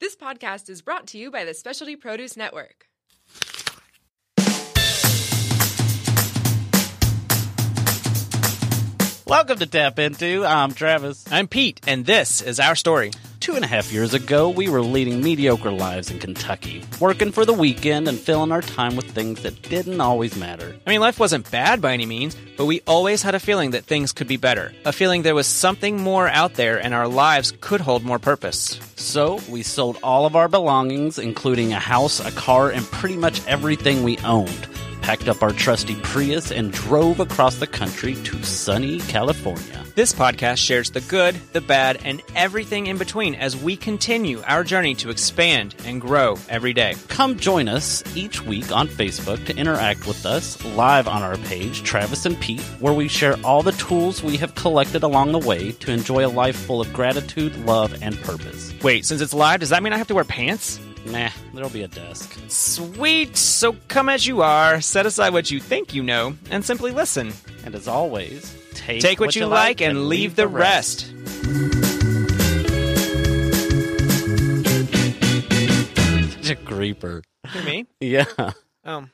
This podcast is brought to you by the Specialty Produce Network. Welcome to Tap Into. I'm Travis. I'm Pete, and this is our story. Two and a half years ago, we were leading mediocre lives in Kentucky, working for the weekend and filling our time with things that didn't always matter. I mean, life wasn't bad by any means, but we always had a feeling that things could be better. A feeling there was something more out there and our lives could hold more purpose. So, we sold all of our belongings, including a house, a car, and pretty much everything we owned. Packed up our trusty Prius and drove across the country to sunny California. This podcast shares the good, the bad, and everything in between as we continue our journey to expand and grow every day. Come join us each week on Facebook to interact with us live on our page, Travis and Pete, where we share all the tools we have collected along the way to enjoy a life full of gratitude, love, and purpose. Wait, since it's live, does that mean I have to wear pants? Nah, there'll be a desk. Sweet! So come as you are, set aside what you think you know, and simply listen. And as always, take, Take what, you like and leave the rest. Such a creeper. For me? Yeah. Oh,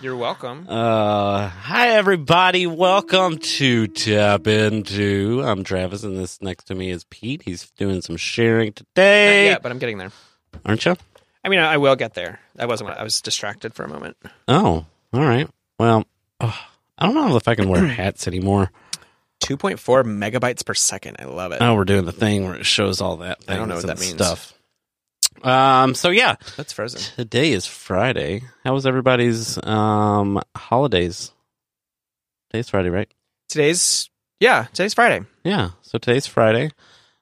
you're welcome. Uh, hi everybody. Welcome to Tap Into. I'm Travis, and this next to me is Pete. He's doing some sharing today. Yeah, but I'm getting there. Aren't you? I mean, I I will get there. That wasn't what I was distracted for a moment. Oh, all right. Well, uh, I don't know if I can wear hats anymore. 2.4 megabytes per second. I love it. Oh, we're doing the thing where it shows all that. I don't know what that means. Stuff. Um. So yeah, That's frozen. today is Friday. How was everybody's um holidays? Today's Friday, right? Today's yeah, today's Friday. Yeah. So today's Friday.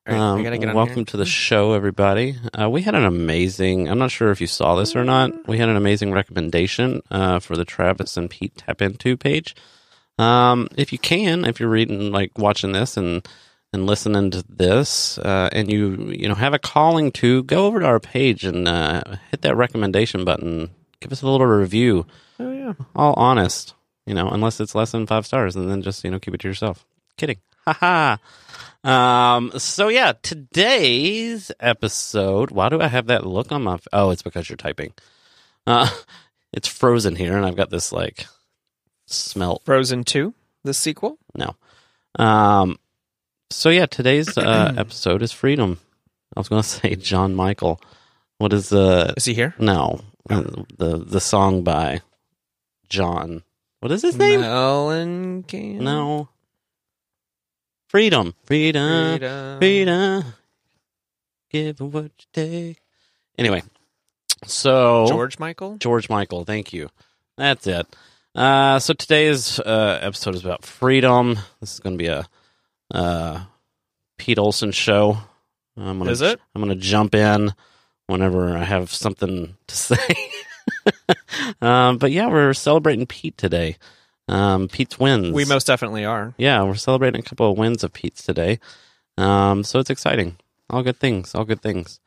Right, Um, I get on welcome here. to the show, everybody. Uh, we had an amazing. I'm not sure if you saw this or not. We had an amazing recommendation uh, for the Travis and Pete Tap Into page. Um, if you can, if you're reading, like watching this and and listening to this, uh, and you you know have a calling to go over to our page and uh, hit that recommendation button. Give us a little review. Oh yeah. All honest, you know, unless it's less than five stars, and then just you know keep it to yourself. Kidding. Haha. Um, so yeah, today's episode. Why do I have that look on my? F- oh, it's because you're typing. Uh, it's frozen here, and I've got this like smelt. Frozen 2, the sequel. No. Um. So yeah, today's uh, episode is freedom. I was going to say John Michael. What is the Is he here? no the the song by John? What is his name? Mellencamp. No. Freedom. Freedom. Freedom. Freedom. Give what you take. Anyway, so George Michael. George Michael, thank you. That's it. Uh, so today's uh, episode is about freedom. This is going to be a uh, Pete Olson show. I'm gonna, Is it? I'm going to jump in whenever I have something to say. um, but yeah, we're celebrating Pete today. Um, Pete's wins. We most definitely are. Yeah, we're celebrating a couple of wins of Pete's today. Um, so it's exciting. All good things. All good things.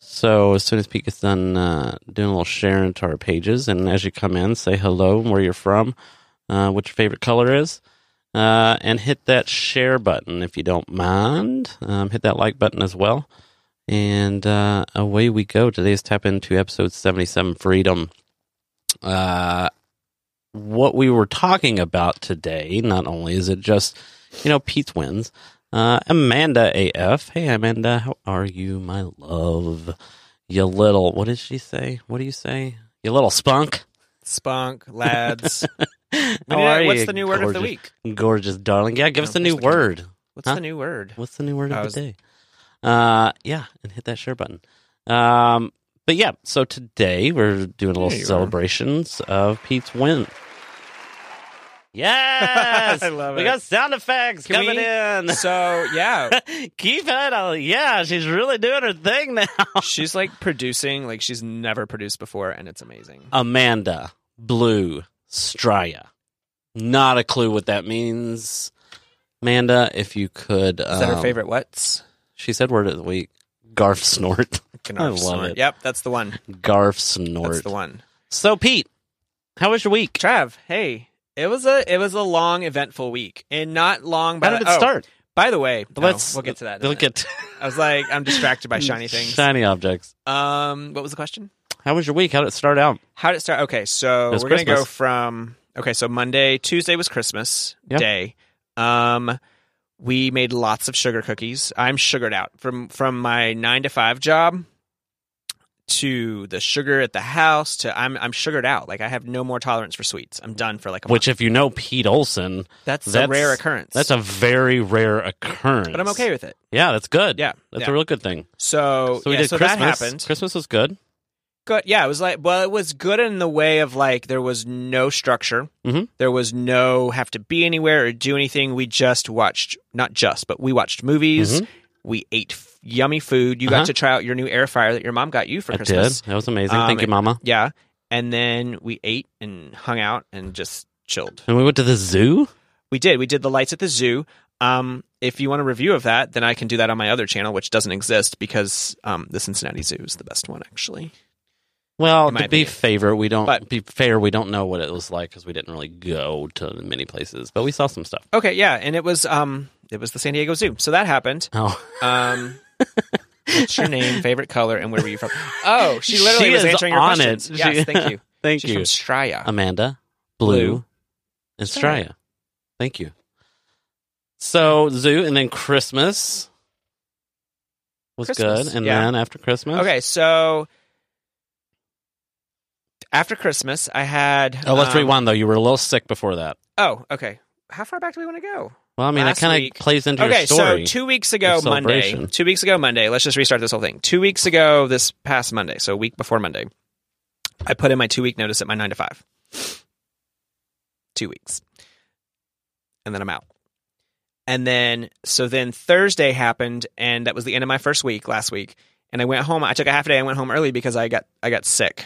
So as soon as Pete gets done uh, doing a little sharing to our pages, and as you come in, say hello, where you're from, uh, what your favorite color is, uh, and hit that share button if you don't mind. Um, hit that like button as well. And uh, away we go. Today's tap into episode 77 Freedom. Uh, what we were talking about today, not only is it just, you know, Pete's wins, uh, Amanda AF. Hey, Amanda, how are you, my love? You little, what did she say? What do you say? You little spunk? Spunk, lads. How are What's you, the new word of the week? Gorgeous darling. Yeah, give No, us a new at- word. What's Huh? the new word? What's the new word of the day? Uh, yeah, and hit that share button. Um, but yeah, so today we're doing a little you are. celebrations of Pete's win. Yes, I love We it. We got sound effects Can coming we- in. So yeah, Keep it. uh, Yeah, she's really doing her thing now. she's like producing like she's never produced before, and it's amazing. Amanda Blue Straya. Not a clue what that means. Amanda, if you could. Is that her um, favorite? What's She said word of the week. Garf snort. Canard love snort. it. Yep, that's the one. Garf snort. That's the one. So Pete, how was your week? Trav, hey, it was a it was a long, eventful week, and not long. By How did it the- oh, start? By the way, no, Let's we'll get to that. in a Look minute. at I was like, I'm distracted by shiny things. shiny objects. Um, what was the question? How was your week? How did it start out? How did it start? Okay, so we're gonna go from okay. So Monday, Tuesday was Christmas Yeah. day. Um, we made lots of sugar cookies. I'm sugared out from from my nine to five job to the sugar at the house to I'm I'm sugared out. Like I have no more tolerance for sweets. I'm done for like a Which, month. if you know Pete Olson, That's, a rare occurrence. that's a very rare occurrence. but I'm okay with it. Yeah, that's good. Yeah, that's yeah. a real good thing. So, So we yeah, did so Christmas. Christmas was good. Good. Yeah, it was like well, it was good in the way of like there was no structure. Mhm. There was no have to be anywhere or do anything. We just watched, not just, but we watched movies. Mhm. We ate f- yummy food. You Uh-huh. got to try out your new air fryer that your mom got you for I Christmas. did. That was amazing. Um, Thank you, Mama. Yeah, and then we ate and hung out and just chilled. And we went to the zoo. We did. We did the lights at the zoo. Um, if you want a review of that, then I can do that on my other channel, which doesn't exist because um, the Cincinnati Zoo is the best one, actually. Well, to be fair, we don't But- be fair. We don't know what it was like because we didn't really go to many places, but we saw some stuff. Okay, yeah, and it was um, it was the San Diego Zoo, so that happened. Oh, Um, what's your name, favorite color, and where were you from? Oh, she literally She was is answering your on questions. it. Yes, She- thank you. thank She's you, from Straya. Amanda, Blue, Blue. and Straya. Straya. Thank you. So zoo, and then Christmas was Christmas, good, and yeah. then after Christmas, okay, so after Christmas, I had. Oh, let's um, rewind though. You were a little sick before that. Oh, okay. How far back do we want to go? Well, I mean, Last it kind of plays into okay, your story. Okay, so two weeks ago, Monday. Two weeks ago, Monday. Let's just restart this whole thing. Two weeks ago, this past Monday, so a week before Monday, I put in my two week notice at my nine to five. Two weeks, and then I'm out. And then, so then Thursday happened, and that was the end of my first week last week. And I went home. I took a half a day. I went home early because I got I got sick.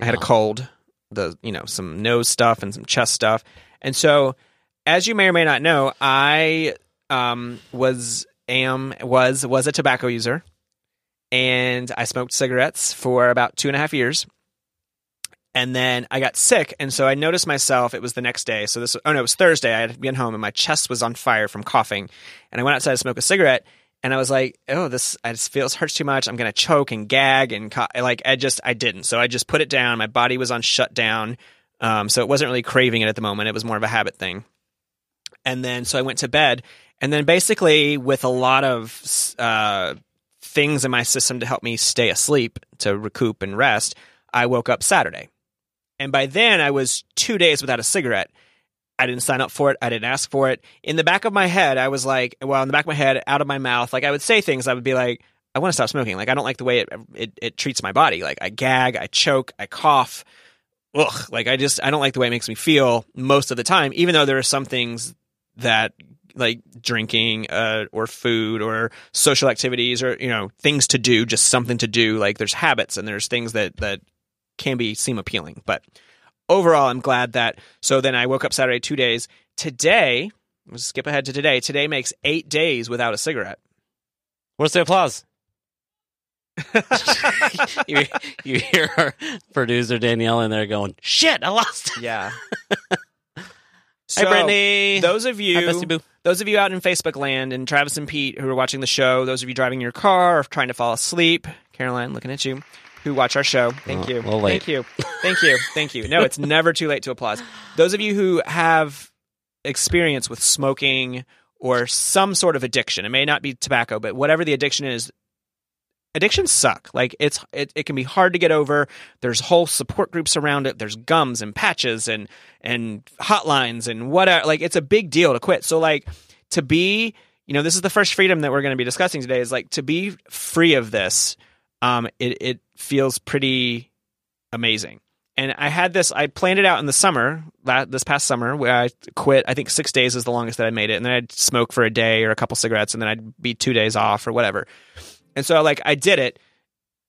I had a cold, the you know some nose stuff and some chest stuff, and so as you may or may not know, I um, was am was was a tobacco user, and I smoked cigarettes for about two and a half years, and then I got sick, and so I noticed myself. It was the next day, so this oh no, it was Thursday. I had been home, and my chest was on fire from coughing, and I went outside to smoke a cigarette. And I was like, "Oh, this I just feels hurts too much. I'm gonna choke and gag and co-. like I just I didn't. So I just put it down. My body was on shutdown, um, so it wasn't really craving it at the moment. It was more of a habit thing. And then so I went to bed, and then basically with a lot of uh, things in my system to help me stay asleep to recoup and rest, I woke up Saturday, and by then I was two days without a cigarette. I didn't sign up for it. I didn't ask for it. In the back of my head, I was like, well, in the back of my head, out of my mouth, like I would say things. I would be like, I want to stop smoking. Like I don't like the way it, it it treats my body. Like I gag, I choke, I cough. Ugh. Like I just I don't like the way it makes me feel most of the time. Even though there are some things that like drinking uh, or food or social activities or you know things to do, just something to do. Like there's habits and there's things that that can be seem appealing, but overall, I'm glad that. So then I woke up Saturday, two days. Today, let's skip ahead to today. Today makes eight days without a cigarette. Where's the applause? you, you hear our producer Danielle in there going, "Shit, I lost." it." Yeah. Hi, Brittany. Those of you, Hi, those of you out in Facebook land, and Travis and Pete who are watching the show, those of you driving your car or trying to fall asleep, Caroline, looking at you, who watch our show, thank you, thank you, thank you, thank you. No, it's never too late to applause. Those of you who have experience with smoking or some sort of addiction, it may not be tobacco, but whatever the addiction is, addictions suck. Like it's it, it can be hard to get over. There's whole support groups around it. There's gums and patches and and hotlines and whatever. Like it's a big deal to quit. So like to be, you know, this is the first freedom that we're going to be discussing today. Is like to be free of this. Um, it it feels pretty amazing. And I had this. I planned it out in the summer, this past summer, where I quit. I think six days is the longest that I made it, and then I'd smoke for a day or a couple cigarettes, and then I'd be two days off or whatever. And so, like, I did it.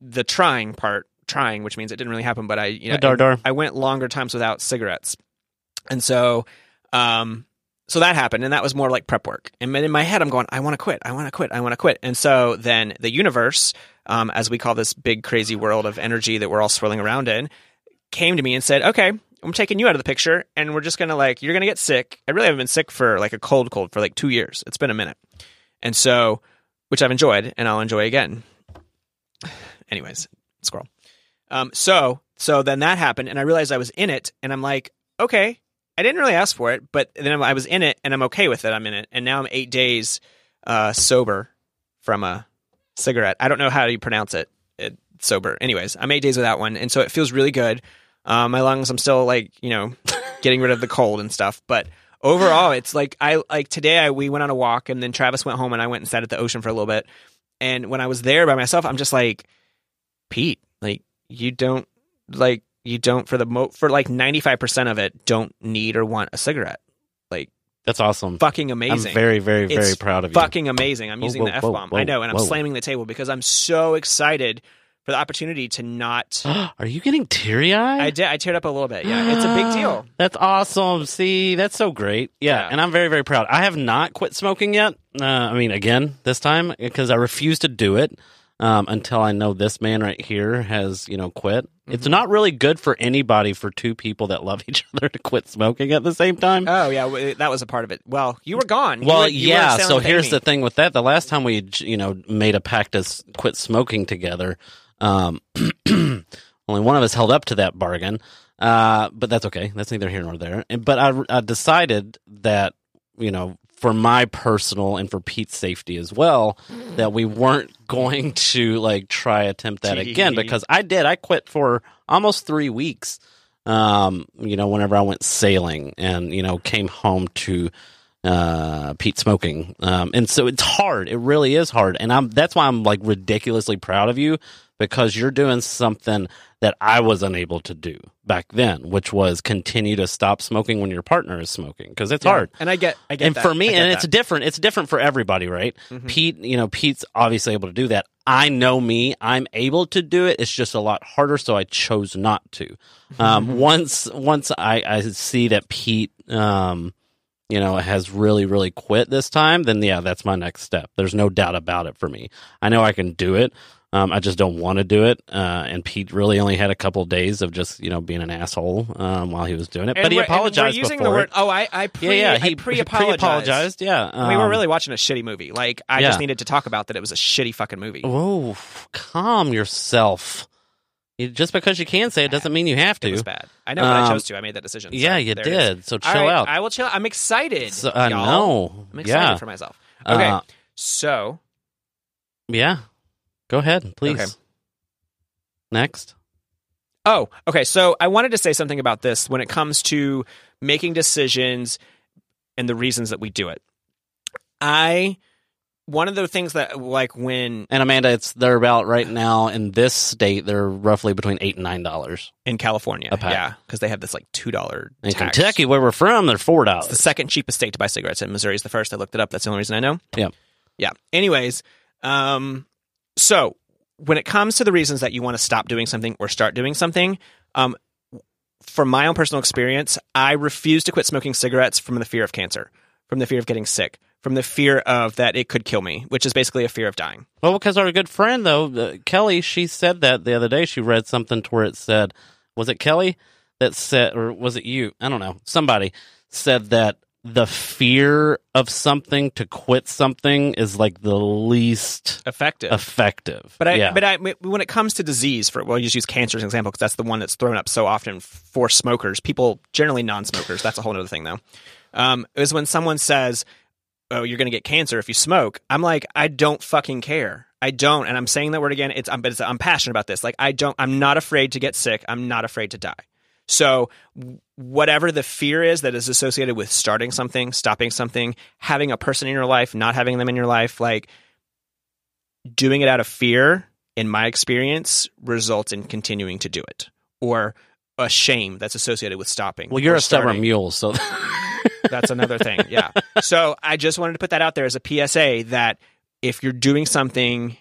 The trying part, trying, which means it didn't really happen, but I, you know, Dar dar. I went longer times without cigarettes, and so, um, so that happened, and that was more like prep work. And in my head, I'm going, I want to quit, I want to quit, I want to quit. And so then the universe, um, as we call this big crazy world of energy that we're all swirling around in, came to me and said, okay, I'm taking you out of the picture, and we're just gonna like you're gonna get sick. I really haven't been sick for like a cold cold for like two years. It's been a minute, and so which I've enjoyed, and I'll enjoy again. Anyways, squirrel. Um, so so then that happened, and I realized I was in it, and I'm like, okay, I didn't really ask for it, but then I was in it, and I'm okay with it. I'm in it, and now I'm eight days uh, sober from a cigarette. I don't know how you pronounce it. it. Sober. Anyways, I'm eight days without one, and so it feels really good. Um, my lungs, I'm still like you know getting rid of the cold and stuff, but overall, it's like I like today. I we went on a walk, and then Travis went home, and I went and sat at the ocean for a little bit. And when I was there by myself, I'm just like, Pete, like you don't like you don't for the mo for like 95% of it don't need or want a cigarette. Like That's awesome. fucking amazing. I'm very, very, very It's proud of you. fucking amazing. I'm Whoa, using whoa, the F bomb. I know, and I'm whoa. slamming the table because I'm so excited for the opportunity to not. Are you getting teary eyed? I did. I teared up a little bit. Yeah, it's a big deal. That's awesome. See, that's so great. Yeah, Yeah. and I'm very, very proud. I have not quit smoking yet. Uh, I mean, again, this time because I refuse to do it um, until I know this man right here has, you know, quit. Mm-hmm. It's not really good for anybody for two people that love each other to quit smoking at the same time. Oh yeah, that was a part of it. Well, you were gone. Well, were- yeah. So here's Amy. the thing with that. The last time we, you know, made a pact to quit smoking together, um, only one of us held up to that bargain. Uh, but that's okay. That's neither here nor there. And- But I, I decided that, you know, for my personal and for Pete's safety as well, that we weren't going to like try attempt that again because I did. I quit for almost three weeks. Um, you know, whenever I went sailing and you know came home to uh, Pete smoking. Um, and so it's hard. It really is hard. And I'm that's why I'm like ridiculously proud of you because you're doing something that I was unable to do back then, which was continue to stop smoking when your partner is smoking because it's Yeah. hard. and I get. I get. And that. for me, and it's different. It's different for everybody, right? Mhm. Pete, you know, Pete's obviously able to do that. I know me. I'm able to do it. It's just a lot harder, so I chose not to. Um, once, once I, I see that Pete, um, you know, has really, really quit this time, then yeah, that's my next step. There's no doubt about it for me. I know I can do it. Um, I just don't want to do it. Uh, and Pete really only had a couple days of just, you know, being an asshole um, while he was doing it. And but he we're- and we're apologized using before the word. Oh, I. I pre, yeah, yeah, he pre-apologized. apologized. Yeah, we were um, really watching a shitty movie. Like I yeah. just needed to talk about that. It was a shitty fucking movie. Whoa, calm yourself. You, just because you can say it doesn't mean you have It was to. bad. I know, but I Um, chose to. I made that decision. so Yeah, you there it is. did. So chill right, out. I will chill. I'm excited. So, I y'all. know. I'm excited Yeah. for myself. Okay, Uh, so yeah. Go ahead, please. Okay. Next. Oh, okay. So I wanted to say something about this when it comes to making decisions and the reasons that we do it. I one of the things that like when And Amanda, it's they're about right now in this state. They're roughly between eight and nine dollars. in California, yeah, because they have this like two dollar In Kentucky, where we're from, they're four It's dollars. the second cheapest state to buy cigarettes in. Missouri is the first. I looked it up. That's the only reason I know. Yeah, Yeah. Anyways, um, so when it comes to the reasons that you want to stop doing something or start doing something, um, from my own personal experience, I refuse to quit smoking cigarettes from the fear of cancer, from the fear of getting sick, from the fear of that it could kill me, which is basically a fear of dying. Well, because our good friend though, uh, Kelly, she said that the other day. She read something to where it said, was it Kelly that said, or was it you? I don't know. Somebody said that the fear of something to quit something is like the least Effective. effective. But I, yeah. but I, when it comes to disease, for well, you just use cancer as an example because that's the one that's thrown up so often for smokers. People generally non-smokers. That's a whole other thing, though. Um, is when someone says, "Oh, you're going to get cancer if you smoke." I'm like, I don't fucking care. I don't, and I'm saying that word again. It's, I'm, but it's, I'm passionate about this. Like, I don't. I'm not afraid to get sick. I'm not afraid to die. So, whatever the fear is that is associated with starting something, stopping something, having a person in your life, not having them in your life, like doing it out of fear, in my experience, results in continuing to do it or a shame that's associated with stopping. well, you're a stubborn mule, so That's another thing. Yeah. So I just wanted to put that out there as a PSA that if you're doing something,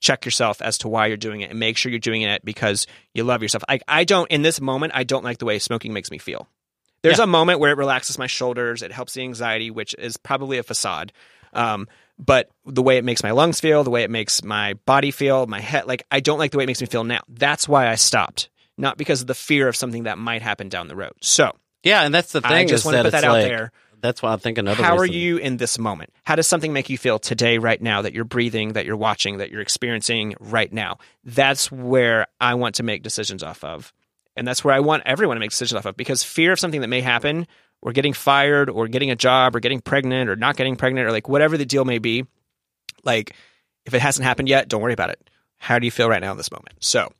check yourself as to why you're doing it and make sure you're doing it because you love yourself. Like I don't in this moment, I don't like the way smoking makes me feel. There's Yeah. a moment where it relaxes my shoulders, it helps the anxiety, which is probably a facade. Um, but the way it makes my lungs feel, the way it makes my body feel, my head, like I don't like the way it makes me feel now. That's why I stopped. not because of the fear of something that might happen down the road. So Yeah, and that's the thing. I just want to put that it's out like- there. That's why I think another. How are you in this moment? How does something make you feel today, right now, that you're breathing, that you're watching, that you're experiencing right now? That's where I want to make decisions off of. And that's where I want everyone to make decisions off of because fear of something that may happen, or getting fired, or getting a job, or getting pregnant, or not getting pregnant, or like whatever the deal may be, like if it hasn't happened yet, don't worry about it. How do you feel right now in this moment? So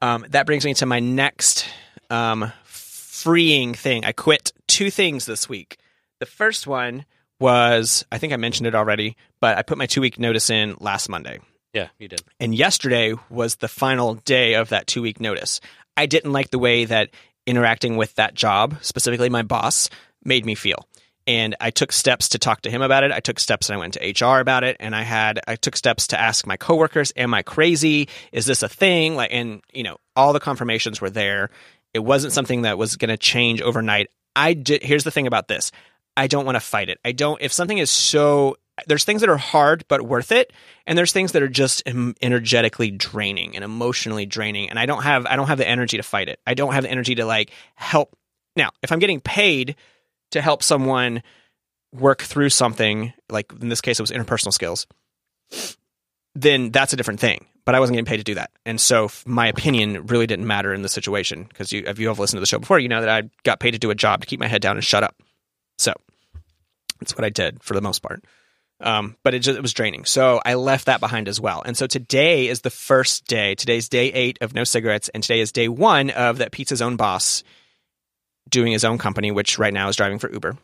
um, that brings me to my next um, freeing thing. I quit two things this week. The first one was, I think I mentioned it already, but I put my two week notice in last Monday. Yeah, you did. And yesterday was the final day of that two week notice. I didn't like the way that interacting with that job, specifically my boss, made me feel. And I took steps to talk to him about it. I took steps and I went to HR about it. And I had, I took steps to ask my coworkers, am I crazy? Is this a thing? Like, and, you know, all the confirmations were there. It wasn't something that was going to change overnight. I did, here's the thing about this I don't want to fight it. I don't, if something is so, there's things that are hard but worth it, and there's things that are just energetically draining and emotionally draining. And I don't have, I don't have the energy to fight it. I don't have the energy to like help. Now, if I'm getting paid to help someone work through something, like in this case, it was interpersonal skills, then that's a different thing. But I wasn't getting paid to do that. And so my opinion really didn't matter in the situation because you, if you have listened to the show before, you know that I got paid to do a job to keep my head down and shut up. So that's what I did for the most part. Um, but it just it was draining. So I left that behind as well. And so today is the first day. Today's day eight of no cigarettes, and today is day one of that pizza's own boss doing his own company, which right now is driving for Uber.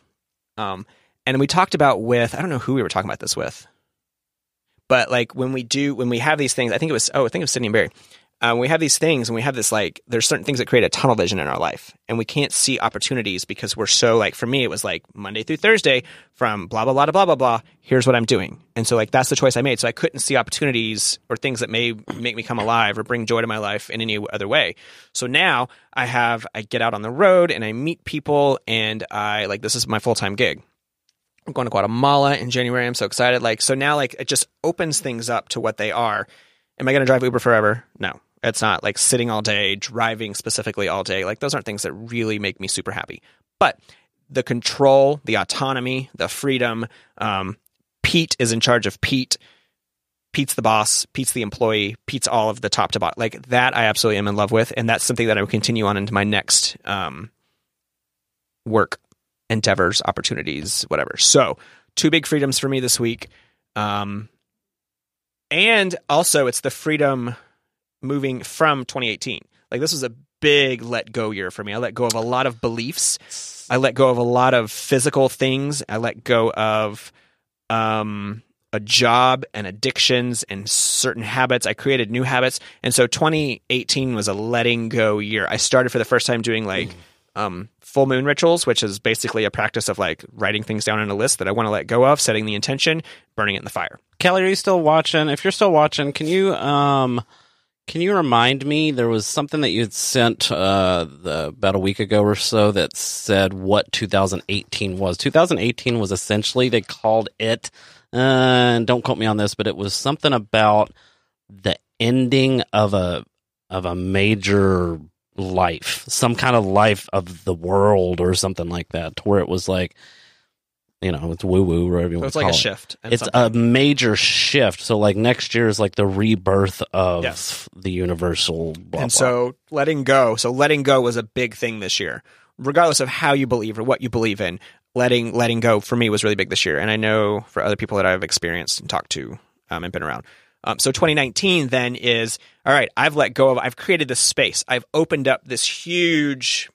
Um, and we talked about with I don't know who we were talking about this with, but like when we do when we have these things, I think it was oh I think it was Sydney and Barry. Um, we have these things and we have this like there's certain things that create a tunnel vision in our life and we can't see opportunities because we're so like for me it was like monday through thursday from blah blah blah blah blah blah here's what i'm doing and so like that's the choice i made so i couldn't see opportunities or things that may make me come alive or bring joy to my life in any other way so now i have i get out on the road and i meet people and i like this is my full-time gig I'm going to Guatemala in January. I'm so excited. Like, so now, like, it just opens things up to what they are. Am I going to drive Uber forever? No, it's not. Like, sitting all day, driving specifically all day. Like, those aren't things that really make me super happy. But the control, the autonomy, the freedom. Um, Pete is in charge of Pete. Pete's the boss. Pete's the employee. Pete's all of the top to bottom. Like that, I absolutely am in love with, and that's something that I will continue on into my next um, work endeavors, opportunities, whatever. So, two big freedoms for me this week. Um, and also, it's the freedom moving from 2018. Like, this was a big let go year for me. I let go of a lot of beliefs, I let go of a lot of physical things, I let go of um, a job and addictions and certain habits. I created new habits. And so 2018 was a letting go year. I started for the first time doing like um, full moon rituals, which is basically a practice of like writing things down in a list that I want to let go of, setting the intention, burning it in the fire. Kelly, are you still watching? If you're still watching, can you um can you remind me there was something that you had sent uh the, about a week ago or so that said what 2018 was. 2018 was essentially they called it uh, and don't quote me on this, but it was something about the ending of a of a major life, some kind of life of the world or something like that, to where it was like, you know, it's woo woo, whatever you So it's like a it. shift. It's something. a major shift. So like next year is like the rebirth of Yes. the universal. Blah, and blah. so letting go. So letting go was a big thing this year, regardless of how you believe or what you believe in. Letting letting go for me was really big this year, and I know for other people that I've experienced and talked to um, and been around. Um, so 2019 then is all right. I've let go of. I've created this space. I've opened up this huge.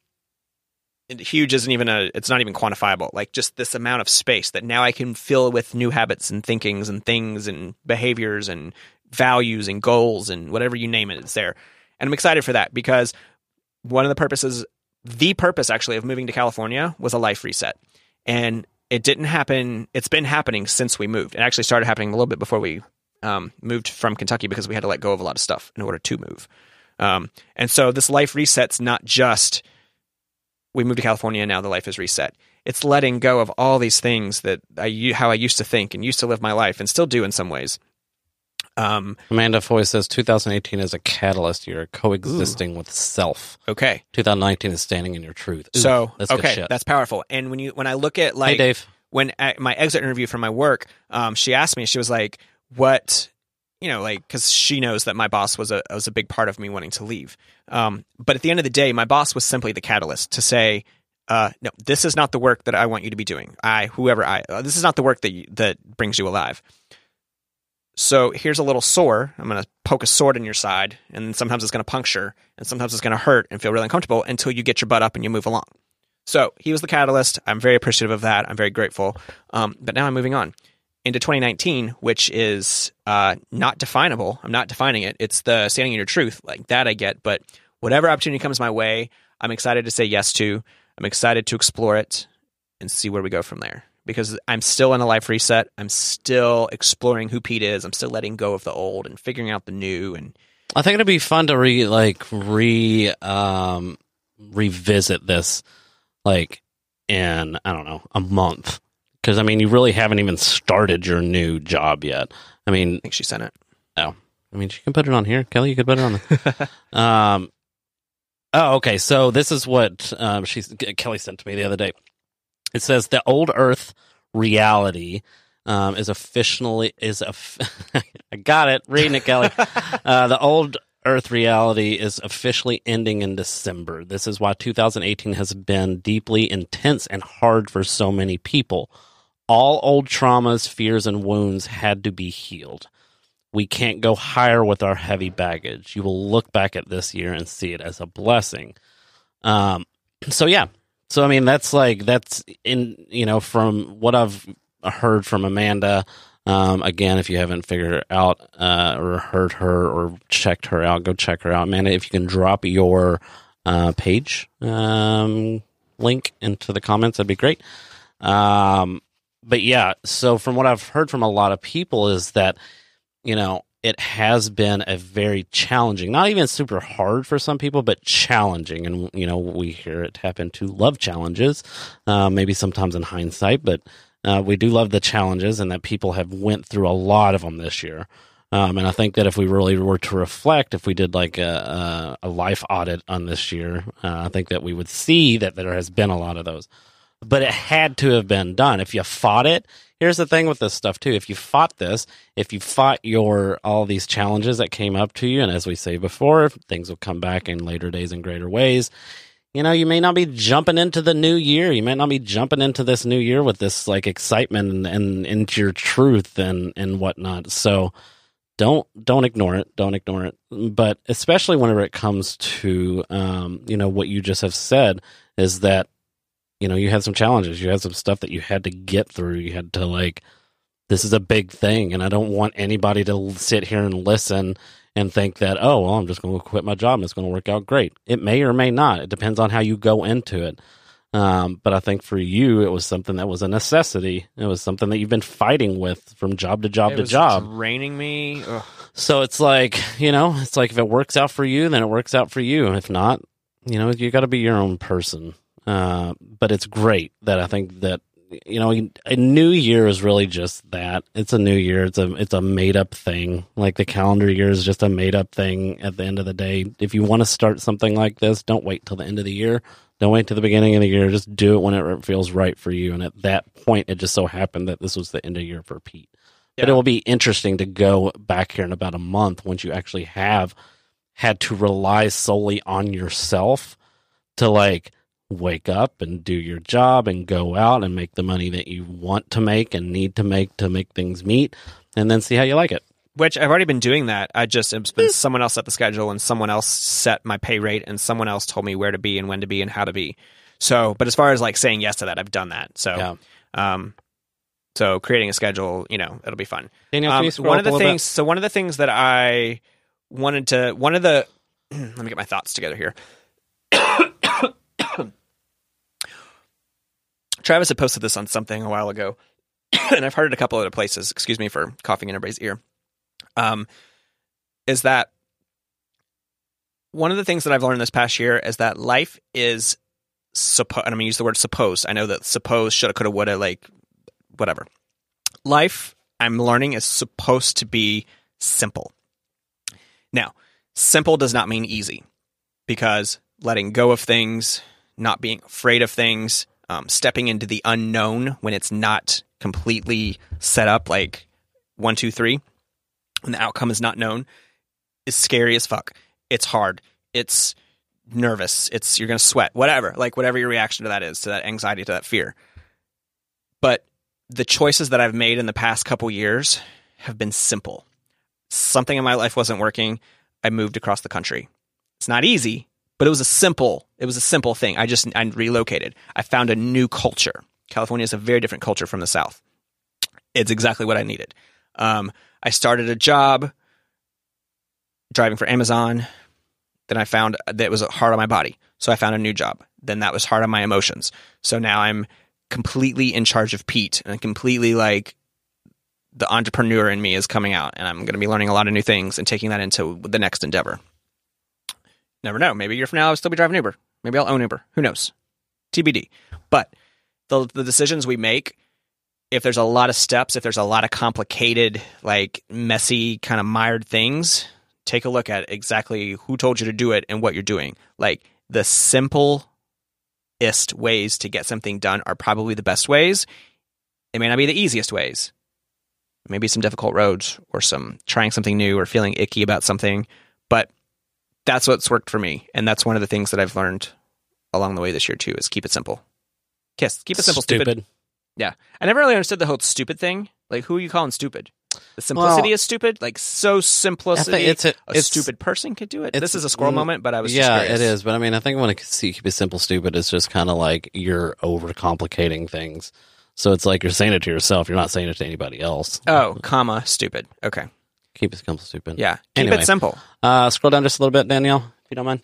Huge isn't even a. It's not even quantifiable. Like just this amount of space that now I can fill with new habits and thinkings and things and behaviors and values and goals and whatever you name it. It's there, and I'm excited for that because one of the purposes, the purpose actually of moving to California was a life reset. And it didn't happen. It's been happening since we moved. It actually started happening a little bit before we um, moved from Kentucky because we had to let go of a lot of stuff in order to move. Um, and so this life reset's not just we moved to California and now the life is reset. It's letting go of all these things that I how I used to think and used to live my life and still do in some ways. Um, Amanda Foy says 2018 is a catalyst year, coexisting with self. okay. 2019 is standing in your truth. Ooh, so that's good okay, shit. that's powerful. And when you when I look at like hey, Dave. when at my exit interview from my work, um, she asked me, she was like, "What, you know, like because she knows that my boss was a was a big part of me wanting to leave. Um, but at the end of the day, my boss was simply the catalyst to say, uh, no, this is not the work that I want you to be doing. I, whoever I, uh, this is not the work that you, that brings you alive. So here's a little sore. I'm going to poke a sword in your side, and sometimes it's going to puncture, and sometimes it's going to hurt and feel really uncomfortable until you get your butt up and you move along. So he was the catalyst. I'm very appreciative of that. I'm very grateful. Um, but now I'm moving on into 2019, which is uh, not definable. I'm not defining it. It's the standing in your truth, like that I get. But whatever opportunity comes my way, I'm excited to say yes to. I'm excited to explore it and see where we go from there. Because I'm still in a life reset. I'm still exploring who Pete is. I'm still letting go of the old and figuring out the new. And I think it'd be fun to re like re um revisit this like in I don't know a month because I mean you really haven't even started your new job yet. I mean, I think she sent it. Oh. I mean you can put it on here, Kelly. You could put it on the. um. Oh, okay. So this is what um, she Kelly sent to me the other day. It says the old Earth reality um, is officially is a. I got it. Reading it, Kelly. uh, the old Earth reality is officially ending in December. This is why 2018 has been deeply intense and hard for so many people. All old traumas, fears, and wounds had to be healed. We can't go higher with our heavy baggage. You will look back at this year and see it as a blessing. Um, so yeah, so I mean that's like that's in you know from what I've heard from Amanda. Um, again, if you haven't figured out uh, or heard her or checked her out, go check her out, Amanda. If you can drop your uh, page um, link into the comments, that'd be great. Um, but yeah, so from what I've heard from a lot of people is that you know it has been a very challenging, not even super hard for some people, but challenging. And you know we hear it happen to love challenges, uh, maybe sometimes in hindsight, but uh, we do love the challenges, and that people have went through a lot of them this year. Um, and I think that if we really were to reflect, if we did like a, a, a life audit on this year, uh, I think that we would see that there has been a lot of those. But it had to have been done. If you fought it, here's the thing with this stuff too. If you fought this, if you fought your all these challenges that came up to you, and as we say before, things will come back in later days in greater ways. You know, you may not be jumping into the new year. You might not be jumping into this new year with this like excitement and, and into your truth and and whatnot. So don't don't ignore it. Don't ignore it. But especially whenever it comes to um, you know what you just have said is that you know you had some challenges. You had some stuff that you had to get through. You had to like this is a big thing, and I don't want anybody to sit here and listen and think that oh well I'm just going to quit my job and it's going to work out great. It may or may not. It depends on how you go into it. Um, but I think for you, it was something that was a necessity. It was something that you've been fighting with from job to job it to job. draining me. Ugh. So it's like, you know, it's like if it works out for you, then it works out for you. If not, you know, you got to be your own person. Uh, but it's great that I think that you know a new year is really just that. It's a new year. It's a it's a made up thing. Like the calendar year is just a made up thing. At the end of the day, if you want to start something like this, don't wait till the end of the year. Don't wait till the beginning of the year. Just do it whenever it feels right for you. And at that point, it just so happened that this was the end of year for Pete. But it will be interesting to go back here in about a month once you actually have had to rely solely on yourself to like wake up and do your job and go out and make the money that you want to make and need to make to make things meet and then see how you like it. Which I've already been doing that. I just it's been someone else set the schedule and someone else set my pay rate and someone else told me where to be and when to be and how to be. So, but as far as like saying yes to that, I've done that. So, Yeah. um, so creating a schedule, you know, it'll be fun. Daniel, Um, one of the things. So one of the things that I wanted to, one of the, let me get my thoughts together here. Travis had posted this on something a while ago, and I've heard it a couple other places. Excuse me for coughing in everybody's ear. Um, is that one of the things that I've learned this past year is that life is supposed. I'm gonna use the word supposed. I know that suppose, shoulda, coulda, woulda, like whatever. Life, I'm learning, is supposed to be simple. Now, simple does not mean easy because letting go of things, not being afraid of things, um, stepping into the unknown when it's not completely set up, like one, two, three, when the outcome is not known, is scary as fuck. It's hard. It's nervous. It's you're gonna sweat. Whatever, like whatever your reaction to that is, to that anxiety, to that fear. But the choices that I've made in the past couple years have been simple. Something in my life wasn't working. I moved across the country. It's not easy, but it was a simple. It was a simple thing. I just I relocated. I found a new culture. California is a very different culture from the South. It's exactly what I needed. Um, I started a job driving for Amazon. Then I found that it was hard on my body. So I found a new job. Then that was hard on my emotions. So now I'm completely in charge of Pete and completely like the entrepreneur in me is coming out and I'm going to be learning a lot of new things and taking that into the next endeavor. Never know. Maybe a year from now I'll still be driving Uber. Maybe I'll own Uber. Who knows? TBD. But the the decisions we make, if there's a lot of steps, if there's a lot of complicated, like messy, kind of mired things, take a look at exactly who told you to do it and what you're doing. Like the simplest ways to get something done are probably the best ways. It may not be the easiest ways. Maybe some difficult roads or some trying something new or feeling icky about something, but that's what's worked for me. And that's one of the things that I've learned along the way this year too is keep it simple. Kiss. Keep it simple, stupid. Yeah. I never really understood the whole stupid thing. Like who are you calling stupid? The simplicity Well, is stupid. Like so simplicity. I think it's a- a it's- stupid person could do it. This is a squirrel mm, moment, but I was just yeah, it is. But I mean, I think when it see keep it simple, stupid, it's just kind of like you're overcomplicating things. So it's like you're saying it to yourself. You're not saying it to anybody else. Oh, comma, stupid. Okay. Keep it simple, stupid. Yeah. Keep Anyway. it simple. Uh, scroll down just a little bit, Danielle, if you don't mind.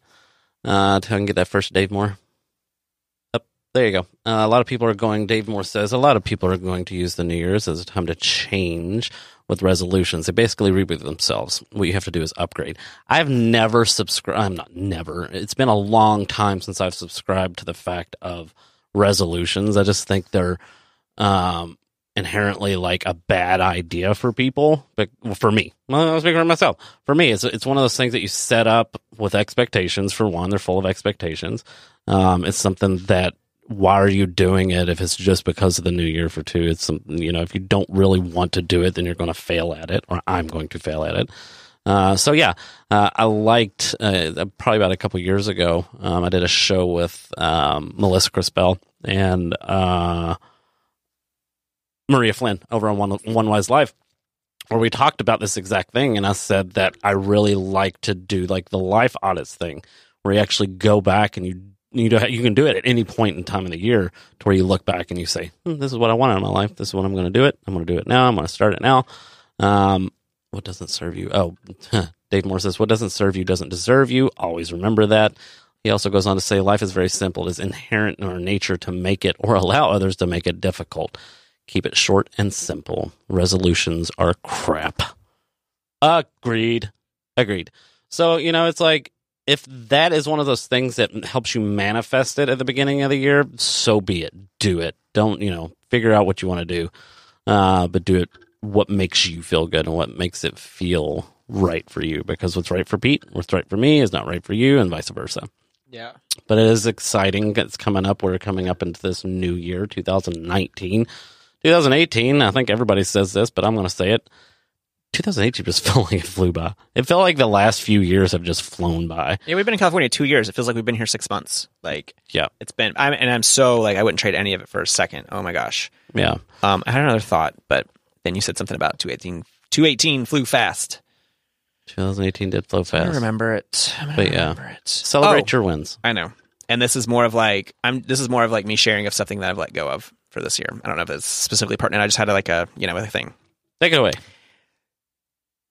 Uh, can get that first Dave Moore. Up there you go. Uh, a lot of people are going. Dave Moore says a lot of people are going to use the New Year's as a time to change with resolutions. They basically reboot themselves. What you have to do is upgrade. I've never subscribed. I'm not never. It's been a long time since I've subscribed to the fact of resolutions. I just think they're um, inherently like a bad idea for people. But well, for me, well, I was speaking for myself. For me, it's it's one of those things that you set up with expectations. For one, they're full of expectations. Um, it's something that why are you doing it if it's just because of the new year? For two, it's some you know if you don't really want to do it, then you're going to fail at it, or I'm going to fail at it. Uh, so yeah, uh, I liked uh, probably about a couple years ago. Um, I did a show with um, Melissa Crispell and uh, Maria Flynn over on One, One Wise Live, where we talked about this exact thing, and I said that I really like to do like the life audits thing, where you actually go back and you you know you can do it at any point in time in the year to where you look back and you say, hmm, "This is what I want in my life. This is what I'm going to do it. I'm going to do it now. I'm going to start it now." Um, what doesn't serve you? Oh, Dave Moore says, "What doesn't serve you doesn't deserve you." Always remember that. He also goes on to say, "Life is very simple. It is inherent in our nature to make it or allow others to make it difficult." Keep it short and simple. Resolutions are crap. Agreed. Agreed. So, you know, it's like if that is one of those things that helps you manifest it at the beginning of the year, so be it. Do it. Don't, you know, figure out what you want to do. Uh, but do it what makes you feel good and what makes it feel right for you because what's right for Pete, what's right for me is not right for you and vice versa Yeah. but it is exciting. It's coming up. We're coming up into this new year, 2019. 2018, I think everybody says this, but I'm going to say it. 2018 just felt like it flew by. It felt like the last few years have just flown by. Yeah, we've been in California two years. It feels like we've been here six months. Like Yeah. it's been, I'm, and I'm so like I wouldn't trade any of it for a second. Oh my gosh. Yeah. Um, I had another thought, but then you said something about 218. 218 flew fast. 2018 did flow I fast. remember it. Gonna But yeah. remember it. Celebrate Oh, your wins. I know. And this is more of like I'm. This is more of like me sharing of something that I've let go of for this year. I don't know if it's specifically pertinent. I just had like a you know a thing. Take it away.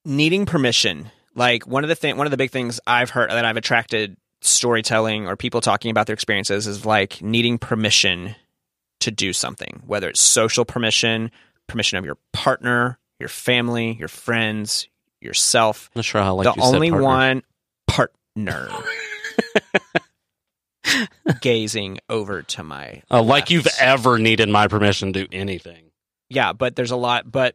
needing permission like one of the thing one of the big things i've heard that i've attracted storytelling or people talking about their experiences is like needing permission to do something whether it's social permission permission of your partner your family your friends yourself I'm not sure how like the you said only partner. one partner gazing over to my Oh, like you've ever needed my permission to do anything. yeah but there's a lot but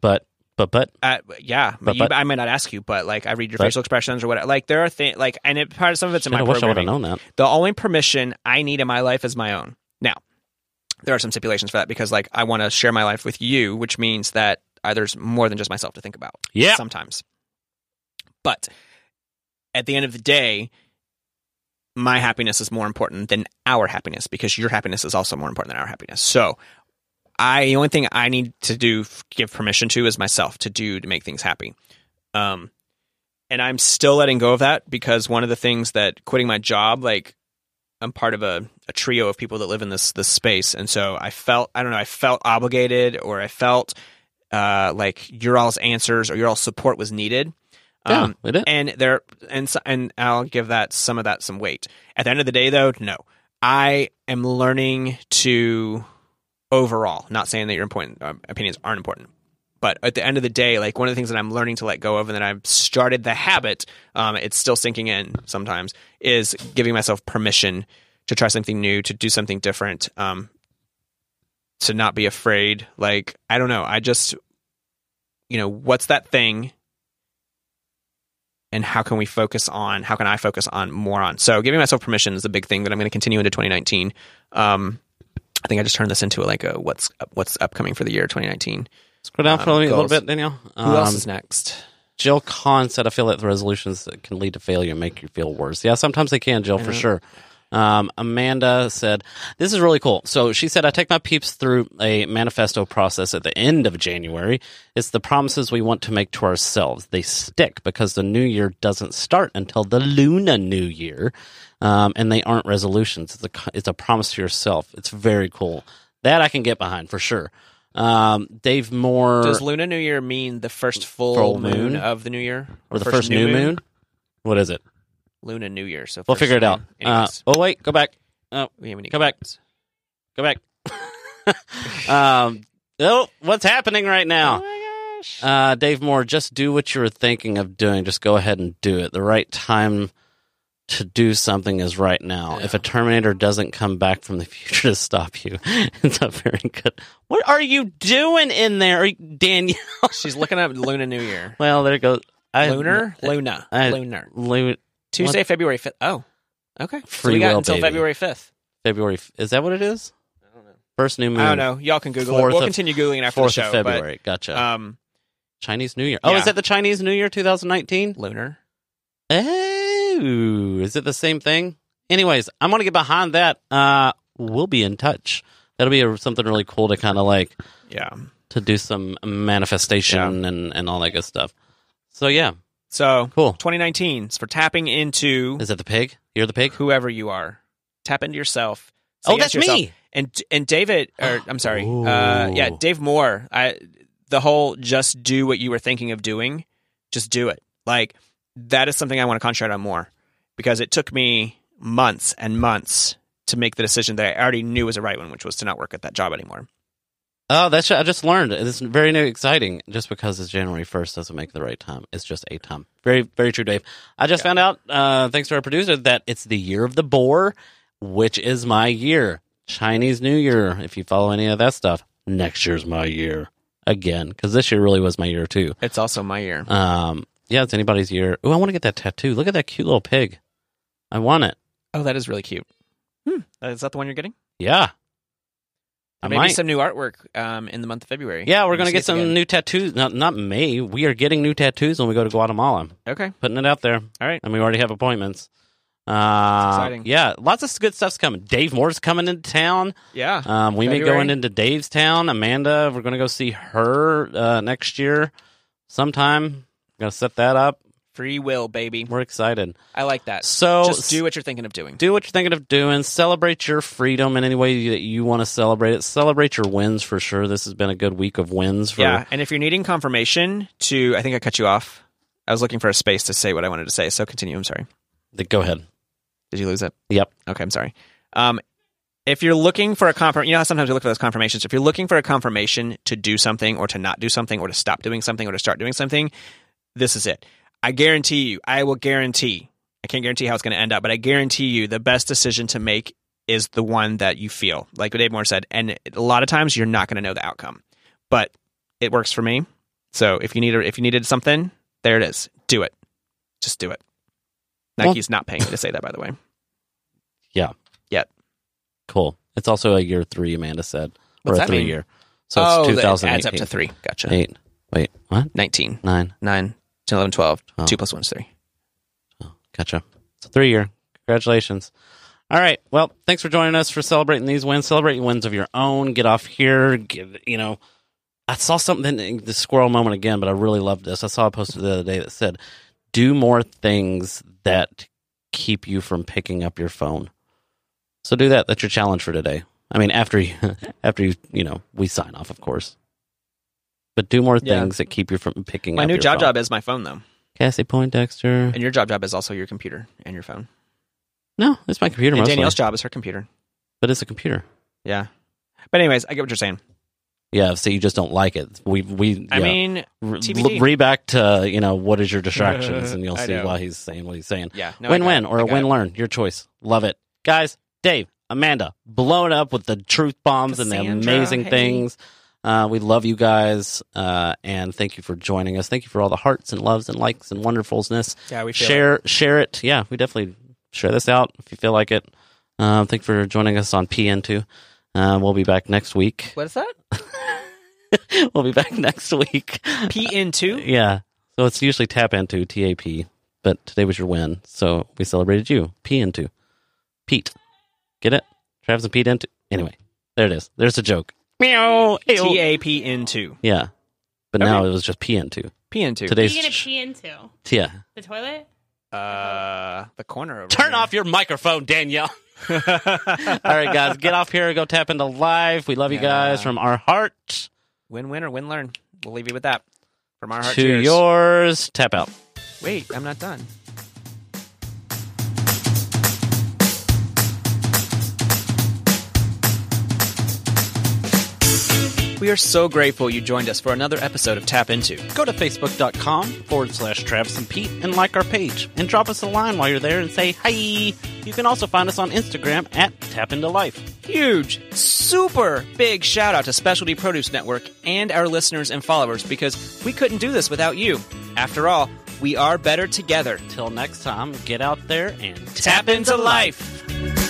But But but Uh, yeah, But- you, but- I might not ask you, but like I read your But- facial expressions or whatever. Like there are things like, and it, part of some of it's in I my wish I would have known that. The only permission I need in my life is my own. Now, there are some stipulations for that because like I want to share my life with you, which means that uh, there's more than just myself to think about. Yeah. sometimes. But at the end of the day, my happiness is more important than our happiness because your happiness is also more important than our happiness. So, I the only thing I need to do give permission to is myself to do to make things happy. Um, and I'm still letting go of that because one of the things that quitting my job, like I'm part of a, a trio of people that live in this this space, and so I felt I don't know I felt obligated or I felt uh, like your all's answers or your all's support was needed. Yeah, Um, did. and there and and I'll give that some of that some weight. At the end of the day, though, no, I am learning to overall. Not saying that your important um, opinions aren't important, but at the end of the day, like one of the things that I'm learning to let go of, and that I've started the habit, um, it's still sinking in sometimes, is giving myself permission to try something new, to do something different, um, to not be afraid. Like I don't know, I just, you know, what's that thing? And how can we focus on how can i focus on more on so giving myself permission is a big thing that i'm going to continue into 2019 um, i think i just turned this into like a what's what's upcoming for the year 2019 Scroll down for um, me a little bit, Danielle. who else Um, is next Jill Kahn said, I feel like the resolutions that can lead to failure make you feel worse. Yeah, sometimes they can, Jill, for sure. Um, Amanda said, This is really cool. So she said, I take my peeps through a manifesto process at the end of January. It's the promises we want to make to ourselves. They stick because the new year doesn't start until the Luna New Year. Um, and they aren't resolutions. It's a, it's a promise to yourself. It's very cool. That I can get behind for sure. Um, Dave Moore. does luna new year mean the first full, Full moon, moon? of the new year or the first, new moon? What is it? Luna new year so We'll figure it out. Uh, oh wait, go back. Oh, we have any go back. go back. um, oh, what's happening right now? oh my gosh Uh, Dave Moore, just do what you were thinking of doing. Just go ahead and do it. The right time to do something is right now. If a Terminator doesn't come back from the future to stop you, it's not very good. What are you doing in there, Danielle? she's looking up luna new year well, there it goes. I, lunar luna I- lunar Lu- tuesday february 5th oh okay so we got will, until baby. february 5th February. Is that what it is? i don't know First new moon. I don't know. Y'all can Google it. We'll of- continue googling after the Fourth show. of February. gotcha. Um, Chinese New Year. Oh, yeah. is that the Chinese New Year 2019? lunar. Oh, is it the same thing? Anyways, I'm gonna get behind that. Uh, we'll be in touch. That'll be a, something really cool to kind of like Yeah. to do some manifestation and and all that good stuff. So yeah, So cool. 2019 is for tapping into Is that the pig? You're the pig. whoever you are. Tap into yourself. Oh, that's yourself. me. And and David, or I'm sorry, uh, yeah, Dave Moore. I the whole just do what you were thinking of doing, just do it. Like that is something I want to concentrate on more because it took me months and months to make the decision that I already knew was a right one, which was to not work at that job anymore. Oh, that's I just learned. It's very new, exciting. Just because it's January first doesn't make the right time. It's just a time. Very, very true, Dave. I just found out, uh, thanks to our producer, that it's the year of the boar, which is my year. Chinese New Year. If you follow any of that stuff, next year's my year again. Because this year really was my year too. It's also my year. Um, yeah, it's anybody's year. Oh, I want to get that tattoo. Look at that cute little pig. I want it. Oh, that is really cute. Hmm. Is that the one you're getting? Yeah. I Maybe might. some new artwork um, in the month of February. Yeah, we're gonna get some again. new tattoos. Not not May. We are getting new tattoos when we go to Guatemala. Okay. Putting it out there. All right. and we already have appointments. Uh, exciting. Yeah, lots of good stuff's coming. Dave Moore's coming into town. Yeah. Um, we may February. going into Dave's town. Amanda, we're going to go see her uh, next year sometime. Got to set that up. Free will, baby. We're excited. I like that. So Just do what you're thinking of doing. do what you're thinking of doing. Celebrate your freedom in any way that you want to celebrate it. Celebrate your wins for sure. This has been a good week of wins. For, Yeah. And if you're needing confirmation to, I think I cut you off. I was looking for a space to say what I wanted to say. So continue. I'm sorry. Go ahead. Did you lose it? Yep. Okay. I'm sorry. Um, if you're looking for a confirm, you know how sometimes we look for those confirmations. If you're looking for a confirmation to do something or to not do something or to stop doing something or to start doing something, this is it. I guarantee you, I will guarantee, I can't guarantee how it's going to end up, but I guarantee you the best decision to make is the one that you feel, like what Dave Moore said. And a lot of times you're not going to know the outcome, but it works for me. So if you need a, if you needed something, there it is. Do it. Just do it. Nike's not paying me to say that, by the way. Yeah. Yet. Cool. It's also a year three, Amanda said, or What's a that three mean? year. So oh, it's that 2008. adds up to three. Gotcha. Eight. Wait, what? 19, Nine. 9, 10, 11, 12. Oh. 2 plus 1 is 3. Gotcha. It's a three year. Congratulations. All right. Well, thanks for joining us for celebrating these wins. Celebrate wins of your own. Get off here. Give, you know, I saw something, in the squirrel moment again, but I really loved this. I saw a post the other day that said, do more things that keep you from picking up your phone. So do that. That's your challenge for today. I mean, after you, after you, you know, we sign off, of course. But do more Yeah. things that keep you from picking up. My up new your job phone. job is my phone, though. Cassie Poindexter. And your job job is also your computer and your phone. No, it's my computer And mostly. Danielle's job is her computer. but it's a computer. Yeah. But anyways, I get what you're saying. Yeah, so you just don't like it. We we I yeah. mean, Re- TBD. read back to you know what is your distractions, and you'll I see know. why he's saying what he's saying. yeah. No, I win got win it. or I a got win it. learn, your choice. Love it, guys. Dave, Amanda, blowing up with the truth bombs and the Cassandra, amazing hey. things. Uh, we love you guys, uh, and thank you for joining us. Thank you for all the hearts and loves and likes and wonderfulness. Yeah, we feel it. share share it. Yeah, we definitely share this out if you feel like it. Um, thank you for joining us on PN2. Uh, we'll be back next week. What is that? we'll be back next week. PN2? Yeah. So it's usually tap into TAP, but today was your win. So we celebrated you. P into Pete. Get it? Travis and Pete into. Anyway, there it is. There's a joke. Meow. Ayo. TAPN2. Yeah. But now Okay. it was just PN two. PN2. What Today's. are you gonna pee into? yeah. The toilet? Uh, the corner over Turn here. off your microphone, Danielle. All right, guys, get off here. Go tap into live. We love you guys Yeah. from our heart Win win or win learn. We'll leave you with that. From our heart to cheers. yours. Tap out. Wait, I'm not done. We are so grateful you joined us for another episode of Tap Into. Go to facebook.com forward slash Travis and Pete and like our page and drop us a line while you're there and say hi. You can also find us on Instagram at Tap Into Life. Huge, super big shout out to Specialty Produce Network and our listeners and followers because we couldn't do this without you. After all, we are better together. Till next time, get out there and Tap into life.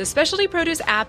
The Specialty Produce app